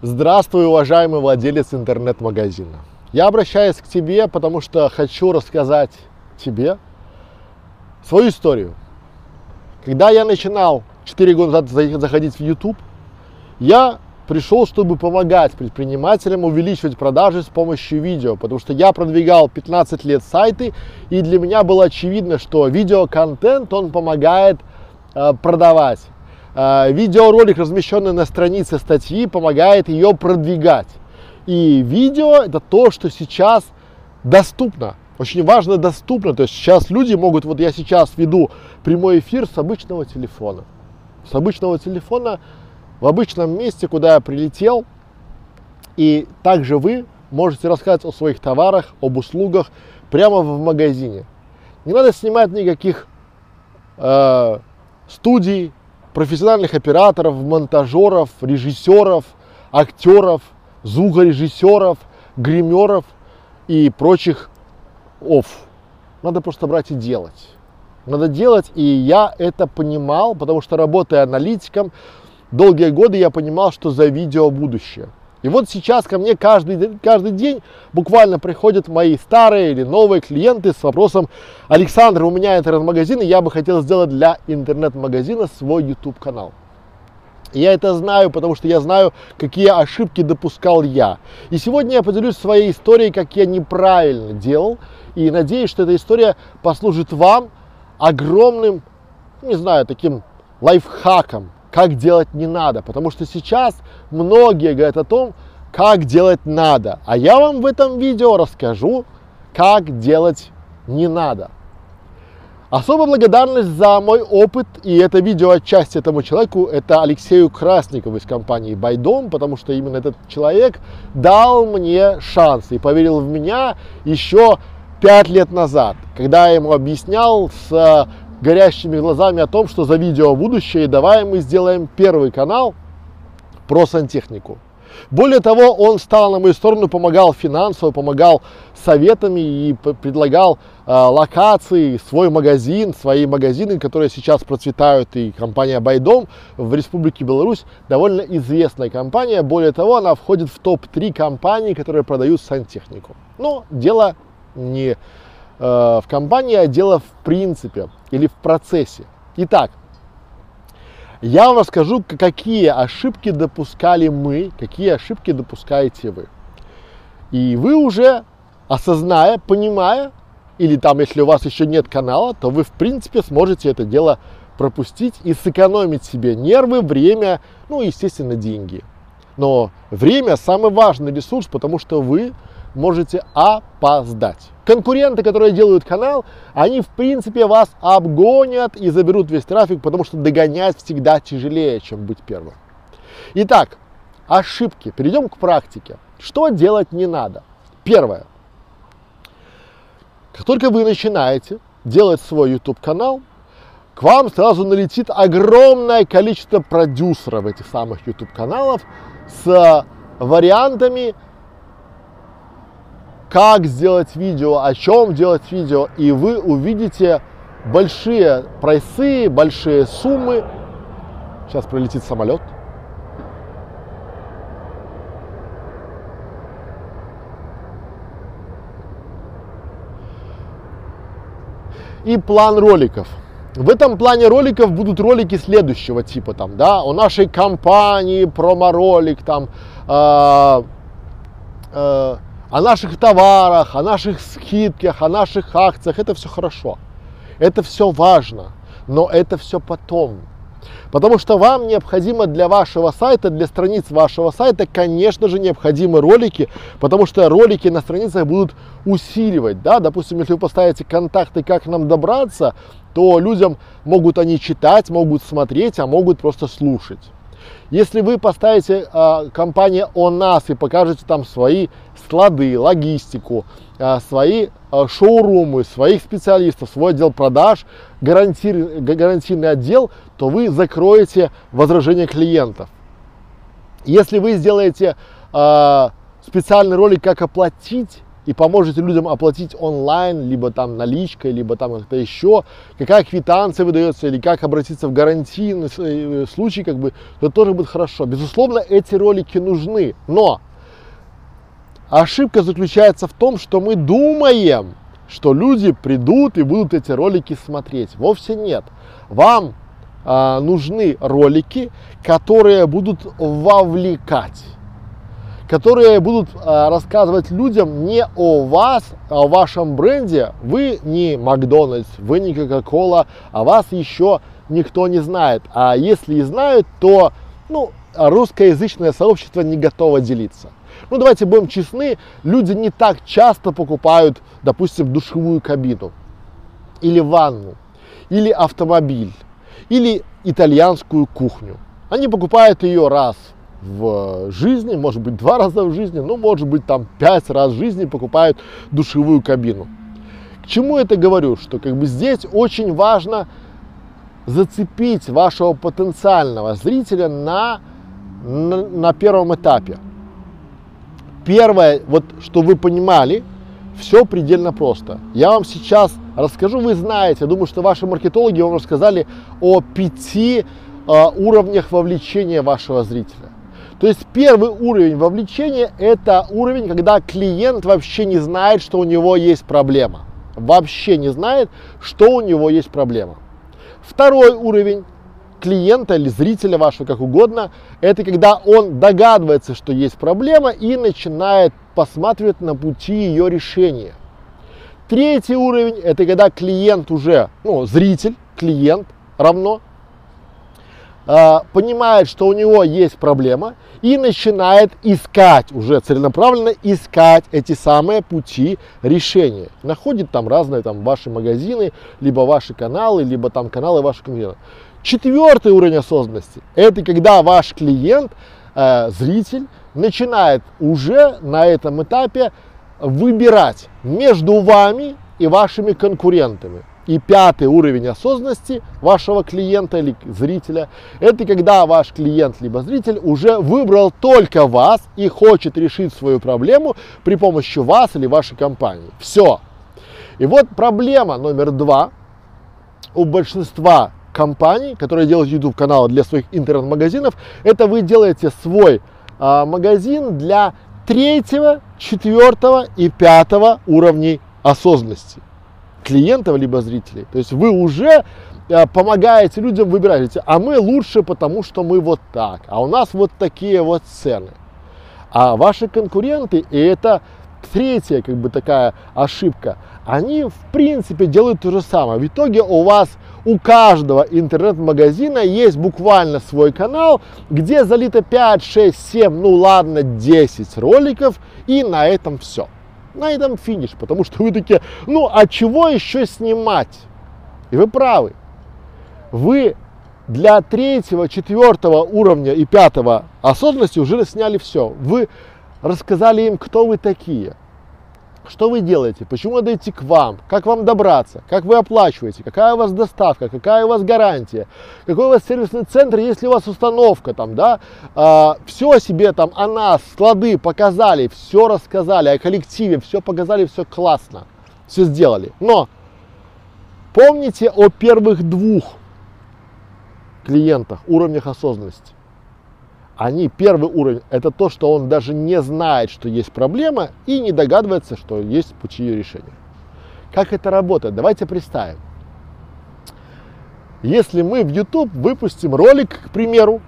Здравствуй, уважаемый владелец интернет-магазина. Я обращаюсь к тебе, потому что хочу рассказать тебе свою историю. Когда я начинал 4 года назад заходить в YouTube, я пришел, чтобы помогать предпринимателям увеличивать продажи с помощью видео, потому что я продвигал 15 лет сайты, и для меня было очевидно, что видеоконтент, он помогает э, продавать. Э, видеоролик, размещенный на странице статьи, помогает ее продвигать. И видео это то, что сейчас доступно. Очень важно доступно. То есть сейчас люди могут, вот я сейчас веду прямой эфир с обычного телефона. С обычного телефона в обычном месте, куда я прилетел. И также вы можете рассказать о своих товарах, об услугах прямо в магазине. Не надо снимать никаких э, студий, профессиональных операторов, монтажеров, режиссеров, актеров, звукорежиссеров, гримеров и прочих оф. Надо просто брать и делать. Надо делать, и я это понимал, потому что работая аналитиком, долгие годы я понимал, что за видео будущее. И вот сейчас ко мне каждый, каждый день буквально приходят мои старые или новые клиенты с вопросом, Александр, у меня интернет-магазин, и я бы хотел сделать для интернет-магазина свой YouTube-канал. Я это знаю, потому что я знаю, какие ошибки допускал я. И сегодня я поделюсь своей историей, как я неправильно делал. И надеюсь, что эта история послужит вам огромным, не знаю, таким лайфхаком, как делать не надо. Потому что сейчас многие говорят о том, как делать надо. А я вам в этом видео расскажу, как делать не надо. Особая благодарность за мой опыт, и это видео отчасти этому человеку, это Алексею Красникову из компании Байдом, потому что именно этот человек дал мне шанс и поверил в меня еще пять лет назад, когда я ему объяснял с горящими глазами о том, что за видео будущее, и давай мы сделаем первый канал про сантехнику. Более того, он стал на мою сторону, помогал финансово, помогал советами и предлагал э, локации, свой магазин, свои магазины, которые сейчас процветают, и компания Байдом в Республике Беларусь довольно известная компания. Более того, она входит в топ-3 компаний, которые продают сантехнику. Но дело не в компании, а дело в принципе или в процессе. Итак, я вам расскажу, какие ошибки допускали мы, какие ошибки допускаете вы. И вы уже, осозная, понимая, или там, если у вас еще нет канала, то вы, в принципе, сможете это дело пропустить и сэкономить себе нервы, время, ну, естественно, деньги. Но время самый важный ресурс, потому что вы можете опоздать. Конкуренты, которые делают канал, они в принципе вас обгонят и заберут весь трафик, потому что догонять всегда тяжелее, чем быть первым. Итак, ошибки. Перейдем к практике. Что делать не надо? Первое. Как только вы начинаете делать свой YouTube канал, к вам сразу налетит огромное количество продюсеров этих самых YouTube каналов с вариантами как сделать видео, о чем делать видео, и вы увидите большие прайсы, большие суммы. Сейчас прилетит самолет. И план роликов. В этом плане роликов будут ролики следующего типа, там, да, о нашей компании, промо-ролик, там, э, э, о наших товарах, о наших скидках, о наших акциях. Это все хорошо. Это все важно. Но это все потом. Потому что вам необходимо для вашего сайта, для страниц вашего сайта, конечно же, необходимы ролики, потому что ролики на страницах будут усиливать, да, допустим, если вы поставите контакты, как нам добраться, то людям могут они читать, могут смотреть, а могут просто слушать. Если вы поставите э, компания о нас и покажете там свои склады, логистику, э, свои э, шоурумы, своих специалистов, свой отдел продаж, гарантир, гарантийный отдел, то вы закроете возражение клиентов. Если вы сделаете э, специальный ролик, как оплатить и поможете людям оплатить онлайн, либо там наличкой, либо там как-то еще, какая квитанция выдается, или как обратиться в гарантийный э, случай, как бы, это тоже будет хорошо. Безусловно, эти ролики нужны, но ошибка заключается в том, что мы думаем, что люди придут и будут эти ролики смотреть. Вовсе нет. Вам а, нужны ролики, которые будут вовлекать которые будут а, рассказывать людям не о вас, а о вашем бренде. Вы не Макдональдс, вы не Кока-Кола, а вас еще никто не знает. А если и знают, то ну, русскоязычное сообщество не готово делиться. Ну, давайте будем честны, люди не так часто покупают, допустим, душевую кабину, или ванну, или автомобиль, или итальянскую кухню. Они покупают ее раз в жизни, может быть два раза в жизни, ну может быть там пять раз в жизни покупают душевую кабину. К чему это говорю? Что как бы здесь очень важно зацепить вашего потенциального зрителя на, на, на первом этапе. Первое, вот что вы понимали, все предельно просто. Я вам сейчас расскажу, вы знаете, я думаю, что ваши маркетологи вам рассказали о пяти э, уровнях вовлечения вашего зрителя. То есть первый уровень вовлечения – это уровень, когда клиент вообще не знает, что у него есть проблема. Вообще не знает, что у него есть проблема. Второй уровень клиента или зрителя вашего, как угодно, это когда он догадывается, что есть проблема и начинает посматривать на пути ее решения. Третий уровень – это когда клиент уже, ну, зритель, клиент равно э, понимает, что у него есть проблема и начинает искать, уже целенаправленно искать эти самые пути решения. Находит там разные там ваши магазины, либо ваши каналы, либо там каналы ваших клиентов. Четвертый уровень осознанности – это когда ваш клиент, э, зритель, начинает уже на этом этапе выбирать между вами и вашими конкурентами. И пятый уровень осознанности вашего клиента или зрителя, это когда ваш клиент либо зритель уже выбрал только вас и хочет решить свою проблему при помощи вас или вашей компании. Все. И вот проблема номер два у большинства компаний, которые делают YouTube каналы для своих интернет-магазинов, это вы делаете свой а, магазин для третьего, четвертого и пятого уровней осознанности клиентов либо зрителей. То есть вы уже э, помогаете людям выбирать, а мы лучше, потому что мы вот так, а у нас вот такие вот цены. А ваши конкуренты, и это третья как бы такая ошибка, они в принципе делают то же самое. В итоге у вас у каждого интернет-магазина есть буквально свой канал, где залито 5, 6, 7, ну ладно, 10 роликов, и на этом все на этом финиш, потому что вы такие, ну а чего еще снимать? И вы правы. Вы для третьего, четвертого уровня и пятого осознанности уже сняли все. Вы рассказали им, кто вы такие. Что вы делаете? Почему надо идти к вам? Как вам добраться? Как вы оплачиваете? Какая у вас доставка? Какая у вас гарантия? Какой у вас сервисный центр, если у вас установка там, да? А, все себе там, о нас, склады показали, все рассказали, о коллективе, все показали, все классно, все сделали. Но помните о первых двух клиентах, уровнях осознанности они, первый уровень, это то, что он даже не знает, что есть проблема и не догадывается, что есть пути ее решения. Как это работает? Давайте представим. Если мы в YouTube выпустим ролик, к примеру,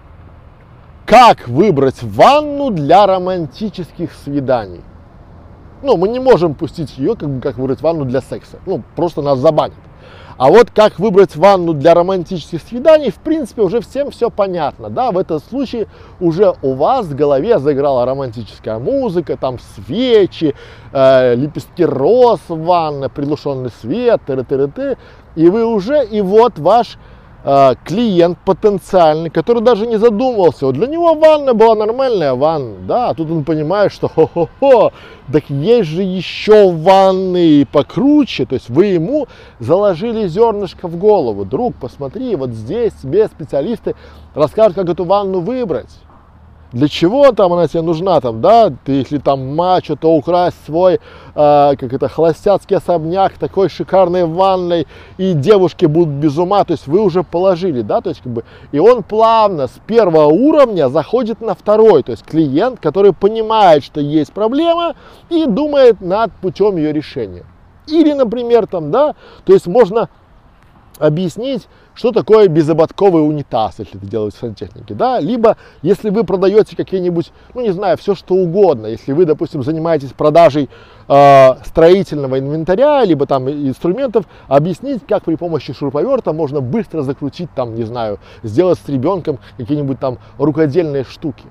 как выбрать ванну для романтических свиданий. Ну, мы не можем пустить ее, как, бы, как выбрать ванну для секса. Ну, просто нас забанят. А вот как выбрать ванну для романтических свиданий, в принципе, уже всем все понятно. Да, в этом случае уже у вас в голове заиграла романтическая музыка, там свечи, э, лепестки роз в ванной, приглушенный свет, ты -ты -ты -ты, и вы уже, и вот ваш э, клиент потенциальный, который даже не задумывался. Вот для него ванна была нормальная ванна, да, а тут он понимает, что хо-хо-хо, так есть же еще ванны покруче, то есть вы ему заложили зернышко в голову. Друг, посмотри, вот здесь тебе специалисты расскажут, как эту ванну выбрать. Для чего там она тебе нужна, там, да, ты если там мачо, то украсть свой, э, как это, холостяцкий особняк, такой шикарной ванной, и девушки будут без ума, то есть вы уже положили, да, то есть как бы, и он плавно с первого уровня заходит на второй, то есть клиент, который понимает, что есть проблема и думает над путем ее решения. Или, например, там, да, то есть можно объяснить, что такое безободковый унитаз, если это делают в сантехнике, да, либо если вы продаете какие-нибудь, ну не знаю, все что угодно, если вы, допустим, занимаетесь продажей э, строительного инвентаря, либо там инструментов, объяснить, как при помощи шуруповерта можно быстро закрутить там, не знаю, сделать с ребенком какие-нибудь там рукодельные штуки.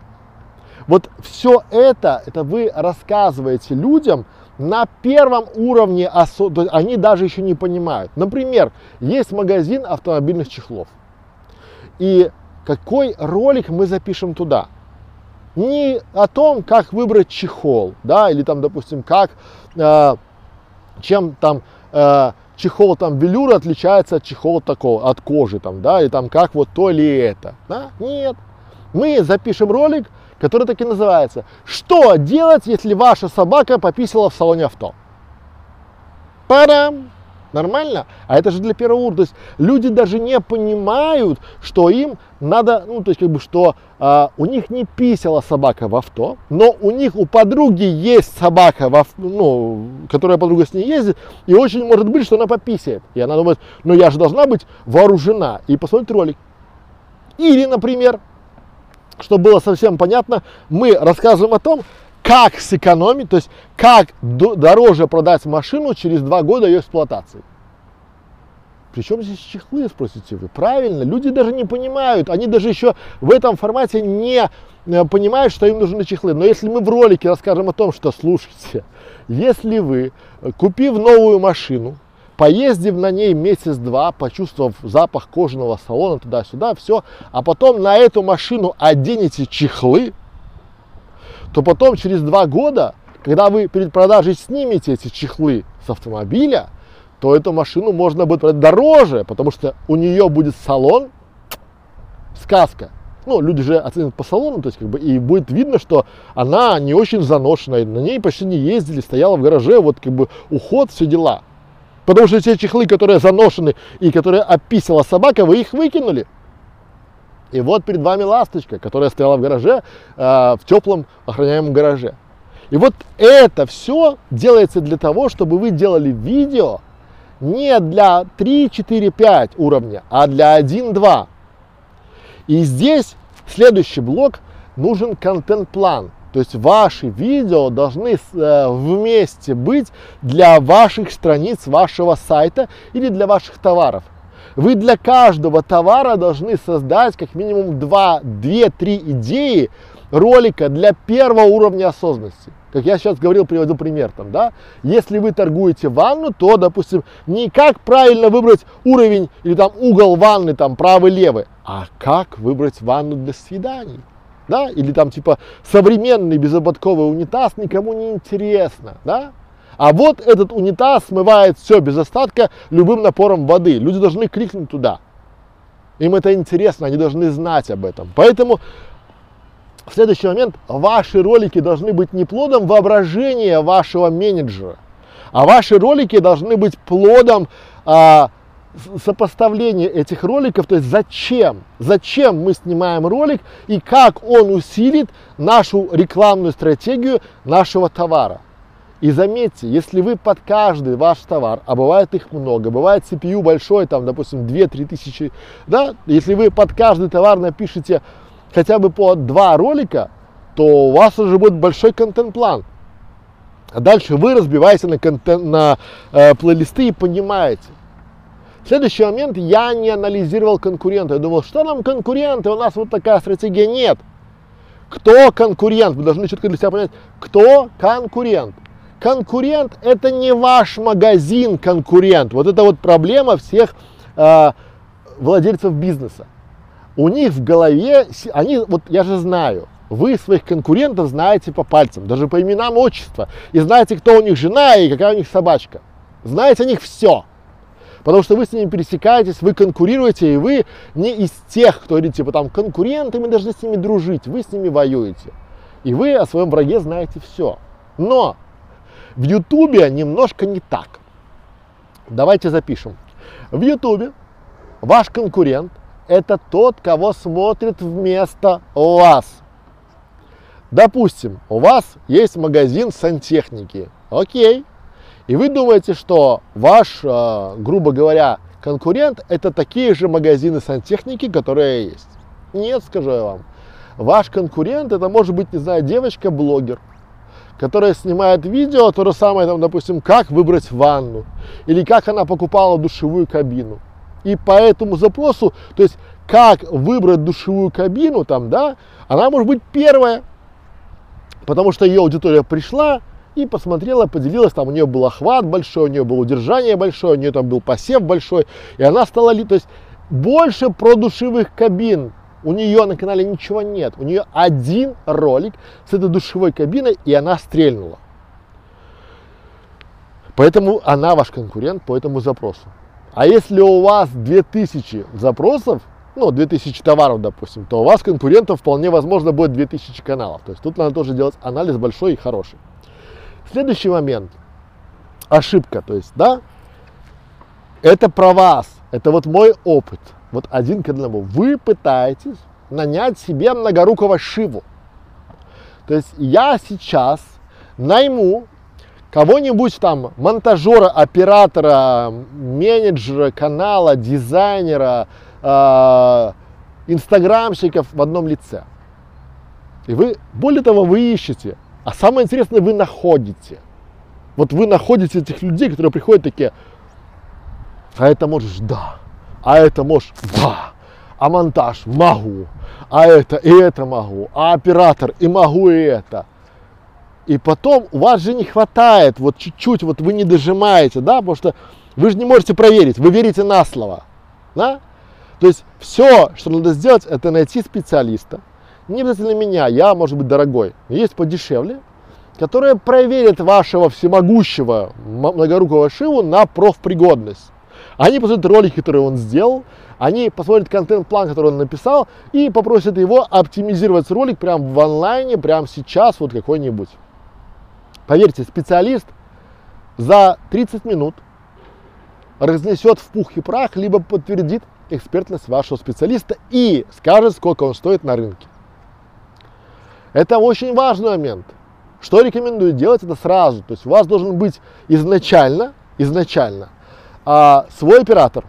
Вот все это, это вы рассказываете людям, на первом уровне они даже еще не понимают. Например, есть магазин автомобильных чехлов. И какой ролик мы запишем туда? Не о том, как выбрать чехол, да, или там, допустим, как, э, чем там э, чехол там велюра отличается от чехола такого, от кожи там, да, и там как вот то или это, да? Нет. Мы запишем ролик который так и называется. Что делать, если ваша собака пописала в салоне авто? Парам! Нормально? А это же для первого уровня. То есть люди даже не понимают, что им надо, ну, то есть как бы, что а, у них не писала собака в авто, но у них, у подруги есть собака, в авто, ну, которая подруга с ней ездит, и очень может быть, что она пописает. И она думает, ну я же должна быть вооружена и посмотреть ролик. Или, например, чтобы было совсем понятно, мы рассказываем о том, как сэкономить, то есть как дороже продать машину через два года ее эксплуатации. Причем здесь чехлы, спросите вы? Правильно, люди даже не понимают, они даже еще в этом формате не э, понимают, что им нужны чехлы. Но если мы в ролике расскажем о том, что, слушайте, если вы, э, купив новую машину, поездив на ней месяц-два, почувствовав запах кожаного салона туда-сюда, все, а потом на эту машину оденете чехлы, то потом через два года, когда вы перед продажей снимете эти чехлы с автомобиля, то эту машину можно будет продать дороже, потому что у нее будет салон, сказка. Ну, люди же оценят по салону, то есть как бы, и будет видно, что она не очень заношенная, на ней почти не ездили, стояла в гараже, вот как бы уход, все дела. Потому что те чехлы, которые заношены и которые описала собака, вы их выкинули. И вот перед вами ласточка, которая стояла в гараже, э, в теплом охраняемом гараже. И вот это все делается для того, чтобы вы делали видео не для 3, 4, 5 уровня, а для 1, 2. И здесь следующий блок нужен контент-план. То есть ваши видео должны э, вместе быть для ваших страниц, вашего сайта или для ваших товаров. Вы для каждого товара должны создать как минимум 2, 2-3 идеи ролика для первого уровня осознанности. Как я сейчас говорил, приведу пример там, да. Если вы торгуете ванну, то, допустим, не как правильно выбрать уровень или там угол ванны, там правый-левый, а как выбрать ванну для свиданий да, или там типа современный безободковый унитаз никому не интересно, да, а вот этот унитаз смывает все без остатка любым напором воды. Люди должны кликнуть туда. Им это интересно, они должны знать об этом. Поэтому следующий момент ваши ролики должны быть не плодом воображения вашего менеджера, а ваши ролики должны быть плодом а, сопоставление этих роликов, то есть зачем, зачем мы снимаем ролик и как он усилит нашу рекламную стратегию нашего товара. И заметьте, если вы под каждый ваш товар, а бывает их много, бывает CPU большой, там, допустим, 2-3 тысячи, да, если вы под каждый товар напишите хотя бы по два ролика, то у вас уже будет большой контент-план. А дальше вы разбиваете на, контент, на э, плейлисты и понимаете, следующий момент я не анализировал конкурента. Я думал, что нам конкуренты, у нас вот такая стратегия. Нет. Кто конкурент? Вы должны четко для себя понять, кто конкурент. Конкурент это не ваш магазин конкурент. Вот это вот проблема всех э, владельцев бизнеса. У них в голове, они, вот я же знаю, вы своих конкурентов знаете по пальцам, даже по именам, отчества, и знаете, кто у них жена и какая у них собачка. Знаете о них все. Потому что вы с ними пересекаетесь, вы конкурируете, и вы не из тех, кто говорит, типа, там, конкуренты, мы должны с ними дружить, вы с ними воюете. И вы о своем враге знаете все. Но в Ютубе немножко не так. Давайте запишем. В Ютубе ваш конкурент – это тот, кого смотрит вместо вас. Допустим, у вас есть магазин сантехники. Окей. И вы думаете, что ваш, э, грубо говоря, конкурент – это такие же магазины сантехники, которые есть. Нет, скажу я вам. Ваш конкурент – это может быть, не знаю, девочка-блогер, которая снимает видео, то же самое, там, допустим, как выбрать ванну, или как она покупала душевую кабину. И по этому запросу, то есть как выбрать душевую кабину, там, да, она может быть первая, потому что ее аудитория пришла и посмотрела, поделилась, там у нее был охват большой, у нее было удержание большое, у нее там был посев большой, и она стала, то есть больше про душевых кабин, у нее на канале ничего нет. У нее один ролик с этой душевой кабиной, и она стрельнула. Поэтому она ваш конкурент по этому запросу. А если у вас 2000 запросов, ну, 2000 товаров, допустим, то у вас конкурентов вполне возможно будет 2000 каналов. То есть тут надо тоже делать анализ большой и хороший. Следующий момент. Ошибка. То есть, да, это про вас. Это вот мой опыт вот один к одному. Вы пытаетесь нанять себе многорукого Шиву. То есть я сейчас найму кого-нибудь там, монтажера, оператора, менеджера канала, дизайнера, э, инстаграмщиков в одном лице. И вы, более того, вы ищете, а самое интересное, вы находите. Вот вы находите этих людей, которые приходят такие, а это можешь, да, а это можешь, да, а монтаж могу, а это и это могу, а оператор и могу и это. И потом у вас же не хватает, вот чуть-чуть, вот вы не дожимаете, да, потому что вы же не можете проверить, вы верите на слово, да? То есть все, что надо сделать, это найти специалиста, не обязательно меня, я, может быть, дорогой, есть подешевле, который проверит вашего всемогущего многорукого шиву на профпригодность. Они посмотрят ролики, которые он сделал, они посмотрят контент-план, который он написал, и попросят его оптимизировать ролик прямо в онлайне, прямо сейчас, вот какой-нибудь. Поверьте, специалист за 30 минут разнесет в пух и прах, либо подтвердит экспертность вашего специалиста и скажет, сколько он стоит на рынке. Это очень важный момент. Что рекомендую делать это сразу. То есть у вас должен быть изначально, изначально а, свой оператор.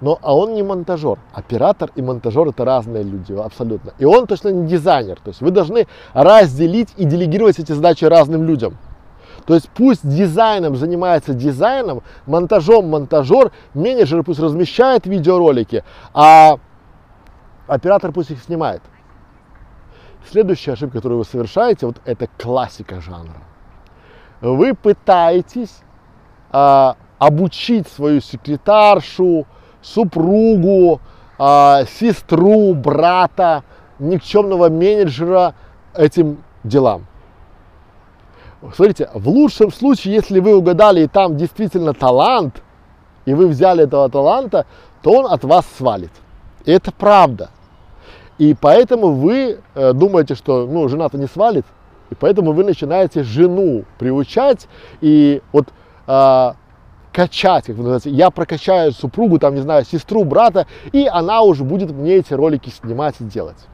Но, а он не монтажер. Оператор и монтажер это разные люди, абсолютно. И он точно не дизайнер. То есть вы должны разделить и делегировать эти задачи разным людям. То есть пусть дизайном занимается дизайном, монтажом монтажер, менеджер пусть размещает видеоролики, а оператор пусть их снимает. Следующая ошибка, которую вы совершаете, вот это классика жанра. Вы пытаетесь а, обучить свою секретаршу, супругу, а, сестру, брата, никчемного менеджера этим делам. Смотрите, в лучшем случае, если вы угадали, и там действительно талант, и вы взяли этого таланта, то он от вас свалит. И это правда. И поэтому вы э, думаете, что ну, жена-то не свалит, и поэтому вы начинаете жену приучать, и вот э, качать, как вы называете. Я прокачаю супругу, там, не знаю, сестру, брата, и она уже будет мне эти ролики снимать и делать.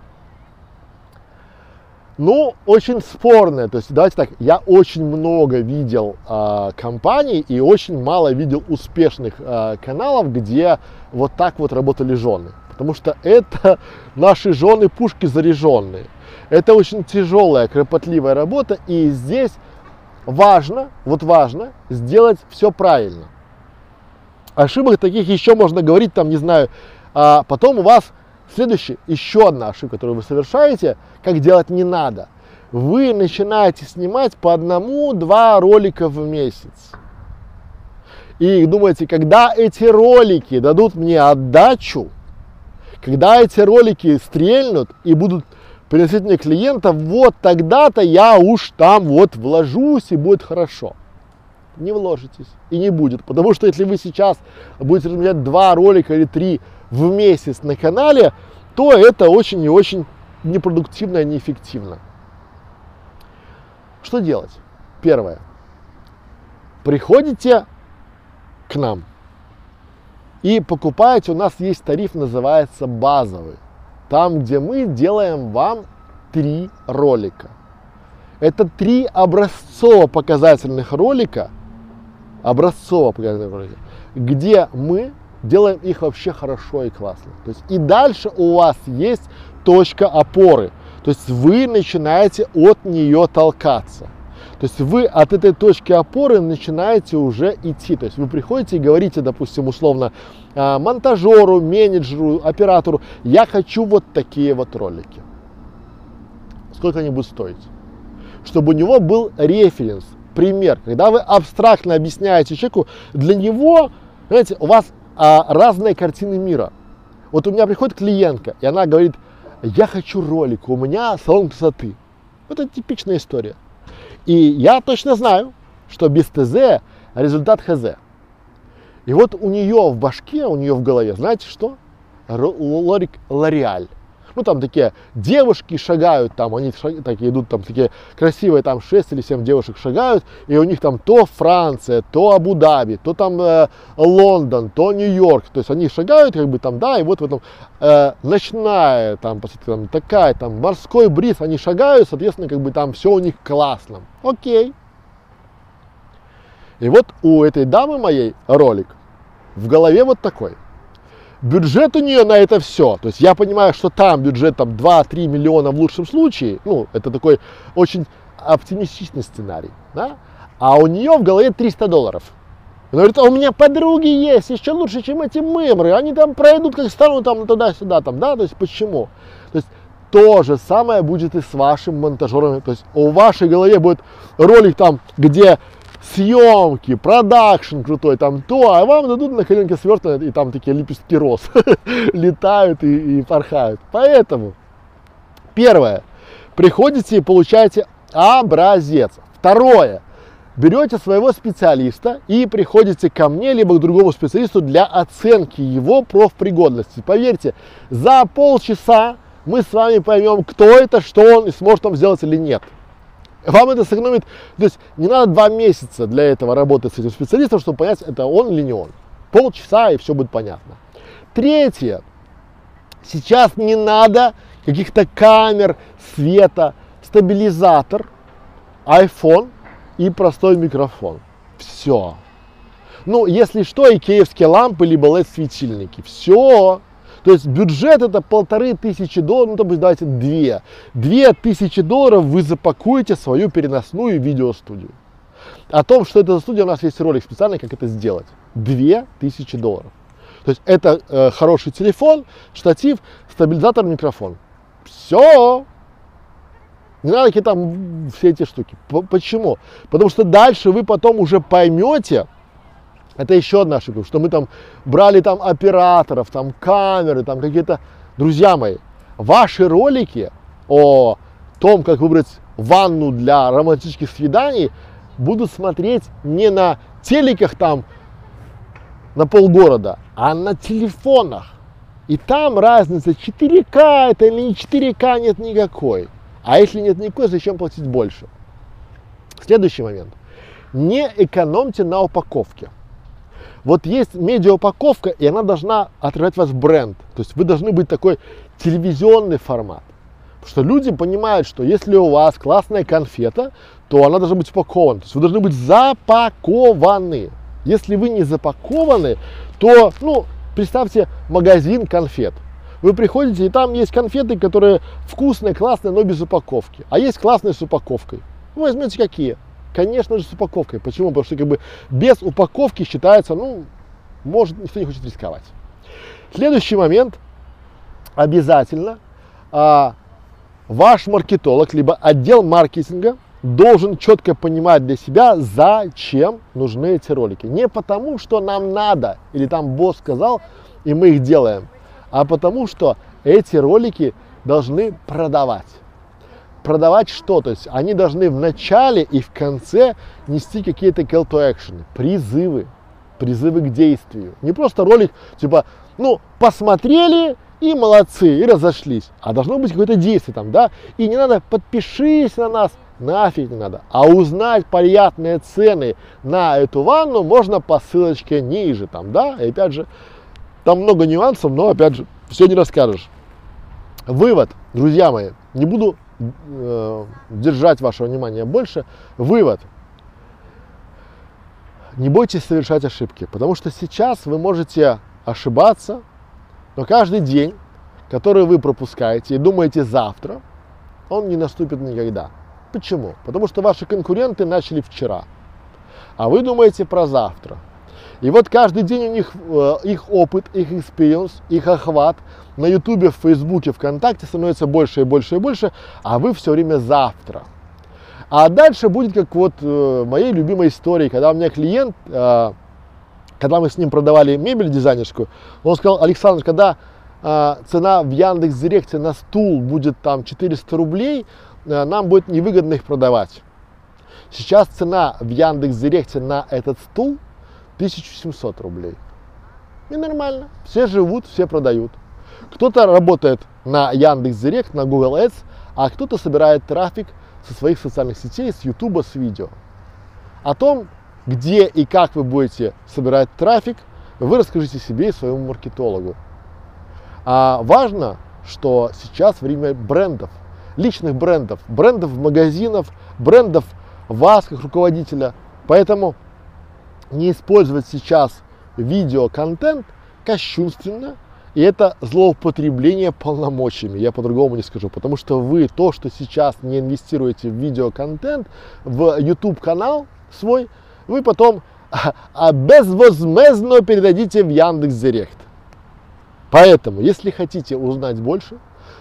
Ну, очень спорное. То есть, давайте так, я очень много видел э, компаний и очень мало видел успешных э, каналов, где вот так вот работали жены. Потому что это наши жены пушки заряженные. Это очень тяжелая, кропотливая работа, и здесь важно, вот важно сделать все правильно. Ошибок таких еще можно говорить, там, не знаю, а потом у вас следующий, еще одна ошибка, которую вы совершаете, как делать не надо. Вы начинаете снимать по одному-два ролика в месяц. И думаете, когда эти ролики дадут мне отдачу, когда эти ролики стрельнут и будут приносить мне клиентов, вот тогда-то я уж там вот вложусь и будет хорошо. не вложитесь и не будет. Потому что если вы сейчас будете размещать два ролика или три в месяц на канале, то это очень и очень непродуктивно и неэффективно. Что делать? Первое. Приходите к нам и покупаете, у нас есть тариф, называется базовый. Там, где мы делаем вам три ролика. Это три образцово-показательных ролика, образцово-показательных ролика, где мы делаем их вообще хорошо и классно. То есть и дальше у вас есть точка опоры. То есть вы начинаете от нее толкаться. То есть вы от этой точки опоры начинаете уже идти. То есть вы приходите и говорите, допустим, условно, а, монтажеру, менеджеру, оператору, я хочу вот такие вот ролики. Сколько они будут стоить? Чтобы у него был референс, пример. Когда вы абстрактно объясняете человеку, для него, знаете, у вас а, разные картины мира. Вот у меня приходит клиентка, и она говорит, я хочу ролик, у меня салон красоты. Это типичная история. И я точно знаю, что без ТЗ результат ХЗ. И вот у нее в башке, у нее в голове, знаете что? Лорик Лореаль ну там такие девушки шагают, там они шаг, такие идут, там такие красивые, там 6 или 7 девушек шагают, и у них там то Франция, то Абу-Даби, то там э, Лондон, то Нью-Йорк, то есть они шагают, как бы там, да, и вот в этом э, ночная, там, там такая, там морской бриз, они шагают, соответственно, как бы там все у них классно. Окей. И вот у этой дамы моей ролик в голове вот такой бюджет у нее на это все. То есть я понимаю, что там бюджет там 2-3 миллиона в лучшем случае. Ну, это такой очень оптимистичный сценарий. Да? А у нее в голове 300 долларов. Она говорит, а у меня подруги есть, еще лучше, чем эти мемры. Они там пройдут, как станут там туда-сюда, там, да, то есть почему? То есть то же самое будет и с вашим монтажером. То есть у вашей голове будет ролик там, где съемки, продакшн крутой, там то, а вам дадут на коленке свертывают, и там такие лепестки роз летают и, и порхают. Поэтому, первое, приходите и получаете образец. Второе, берете своего специалиста и приходите ко мне, либо к другому специалисту для оценки его профпригодности. Поверьте, за полчаса мы с вами поймем, кто это, что он и сможет там сделать или нет. Вам это сэкономит, то есть не надо два месяца для этого работать с этим специалистом, чтобы понять, это он или не он. Полчаса и все будет понятно. Третье. Сейчас не надо каких-то камер, света, стабилизатор, iPhone и простой микрофон. Все. Ну, если что, икеевские лампы, либо LED-светильники. Все. То есть бюджет это полторы тысячи долларов, ну, есть давайте две. Две тысячи долларов вы запакуете свою переносную видеостудию. О том, что это за студия, у нас есть ролик специальный, как это сделать. Две тысячи долларов. То есть это э, хороший телефон, штатив, стабилизатор, микрофон. Все. Не надо какие там все эти штуки. Почему? Потому что дальше вы потом уже поймете, это еще одна ошибка, что мы там брали там операторов, там камеры, там какие-то... Друзья мои, ваши ролики о том, как выбрать ванну для романтических свиданий, будут смотреть не на телеках там на полгорода, а на телефонах. И там разница 4К это или не 4К нет никакой. А если нет никакой, зачем платить больше? Следующий момент. Не экономьте на упаковке. Вот есть медиаупаковка, и она должна отражать ваш бренд. То есть вы должны быть такой телевизионный формат. Потому что люди понимают, что если у вас классная конфета, то она должна быть упакована. То есть вы должны быть запакованы. Если вы не запакованы, то, ну, представьте магазин конфет. Вы приходите, и там есть конфеты, которые вкусные, классные, но без упаковки. А есть классные с упаковкой. Вы возьмете какие? Конечно же, с упаковкой. Почему? Потому что как бы без упаковки считается, ну, может, никто не хочет рисковать. Следующий момент. Обязательно а, ваш маркетолог, либо отдел маркетинга должен четко понимать для себя, зачем нужны эти ролики. Не потому, что нам надо, или там босс сказал, и мы их делаем, а потому, что эти ролики должны продавать. Продавать что? То есть они должны в начале и в конце нести какие-то call to action, призывы, призывы к действию. Не просто ролик, типа, ну, посмотрели и молодцы, и разошлись. А должно быть какое-то действие там, да? И не надо, подпишись на нас, нафиг не надо. А узнать приятные цены на эту ванну можно по ссылочке ниже, там, да? И опять же, там много нюансов, но опять же, все не расскажешь. Вывод, друзья мои, не буду э, держать ваше внимание больше. Вывод. Не бойтесь совершать ошибки, потому что сейчас вы можете ошибаться, но каждый день, который вы пропускаете и думаете завтра, он не наступит никогда. Почему? Потому что ваши конкуренты начали вчера, а вы думаете про завтра. И вот каждый день у них э, их опыт, их experience, их охват на Ютубе, в Фейсбуке, ВКонтакте становится больше и больше и больше, а вы все время завтра. А дальше будет как вот э, моей любимой истории, когда у меня клиент, э, когда мы с ним продавали мебель дизайнерскую, он сказал, Александр, когда э, цена в Яндекс Директе на стул будет там 400 рублей, э, нам будет невыгодно их продавать. Сейчас цена в Яндекс Директе на этот стул 1700 рублей. И нормально. Все живут, все продают. Кто-то работает на Яндекс Директ, на Google Ads, а кто-то собирает трафик со своих социальных сетей, с YouTube, с видео. О том, где и как вы будете собирать трафик, вы расскажите себе и своему маркетологу. А важно, что сейчас время брендов, личных брендов, брендов магазинов, брендов вас как руководителя. Поэтому не использовать сейчас видеоконтент кощунственно, и это злоупотребление полномочиями, я по-другому не скажу, потому что вы то, что сейчас не инвестируете в видеоконтент, в YouTube канал свой, вы потом а безвозмездно передадите в Яндекс Директ. Поэтому, если хотите узнать больше,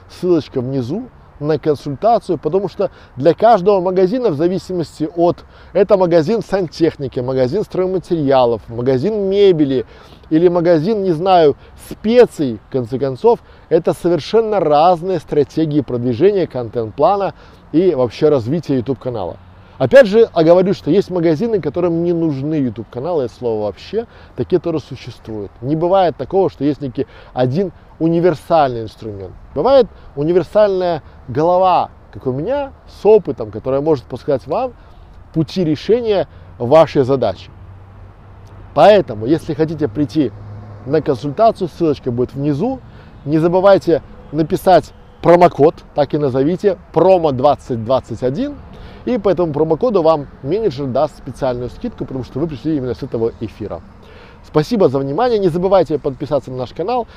ссылочка внизу, на консультацию, потому что для каждого магазина в зависимости от, это магазин сантехники, магазин стройматериалов, магазин мебели или магазин, не знаю, специй, в конце концов, это совершенно разные стратегии продвижения контент-плана и вообще развития YouTube канала. Опять же, оговорю, что есть магазины, которым не нужны YouTube каналы, это слово вообще, такие тоже существуют. Не бывает такого, что есть некий один универсальный инструмент. Бывает универсальная голова, как у меня, с опытом, которая может подсказать вам пути решения вашей задачи. Поэтому, если хотите прийти на консультацию, ссылочка будет внизу. Не забывайте написать промокод, так и назовите, промо 2021 и по этому промокоду вам менеджер даст специальную скидку, потому что вы пришли именно с этого эфира. Спасибо за внимание. Не забывайте подписаться на наш канал.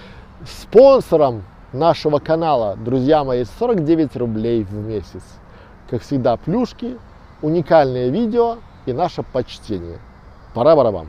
Спонсором нашего канала, друзья мои, 49 рублей в месяц. Как всегда, плюшки, уникальные видео и наше почтение. Пора барабам.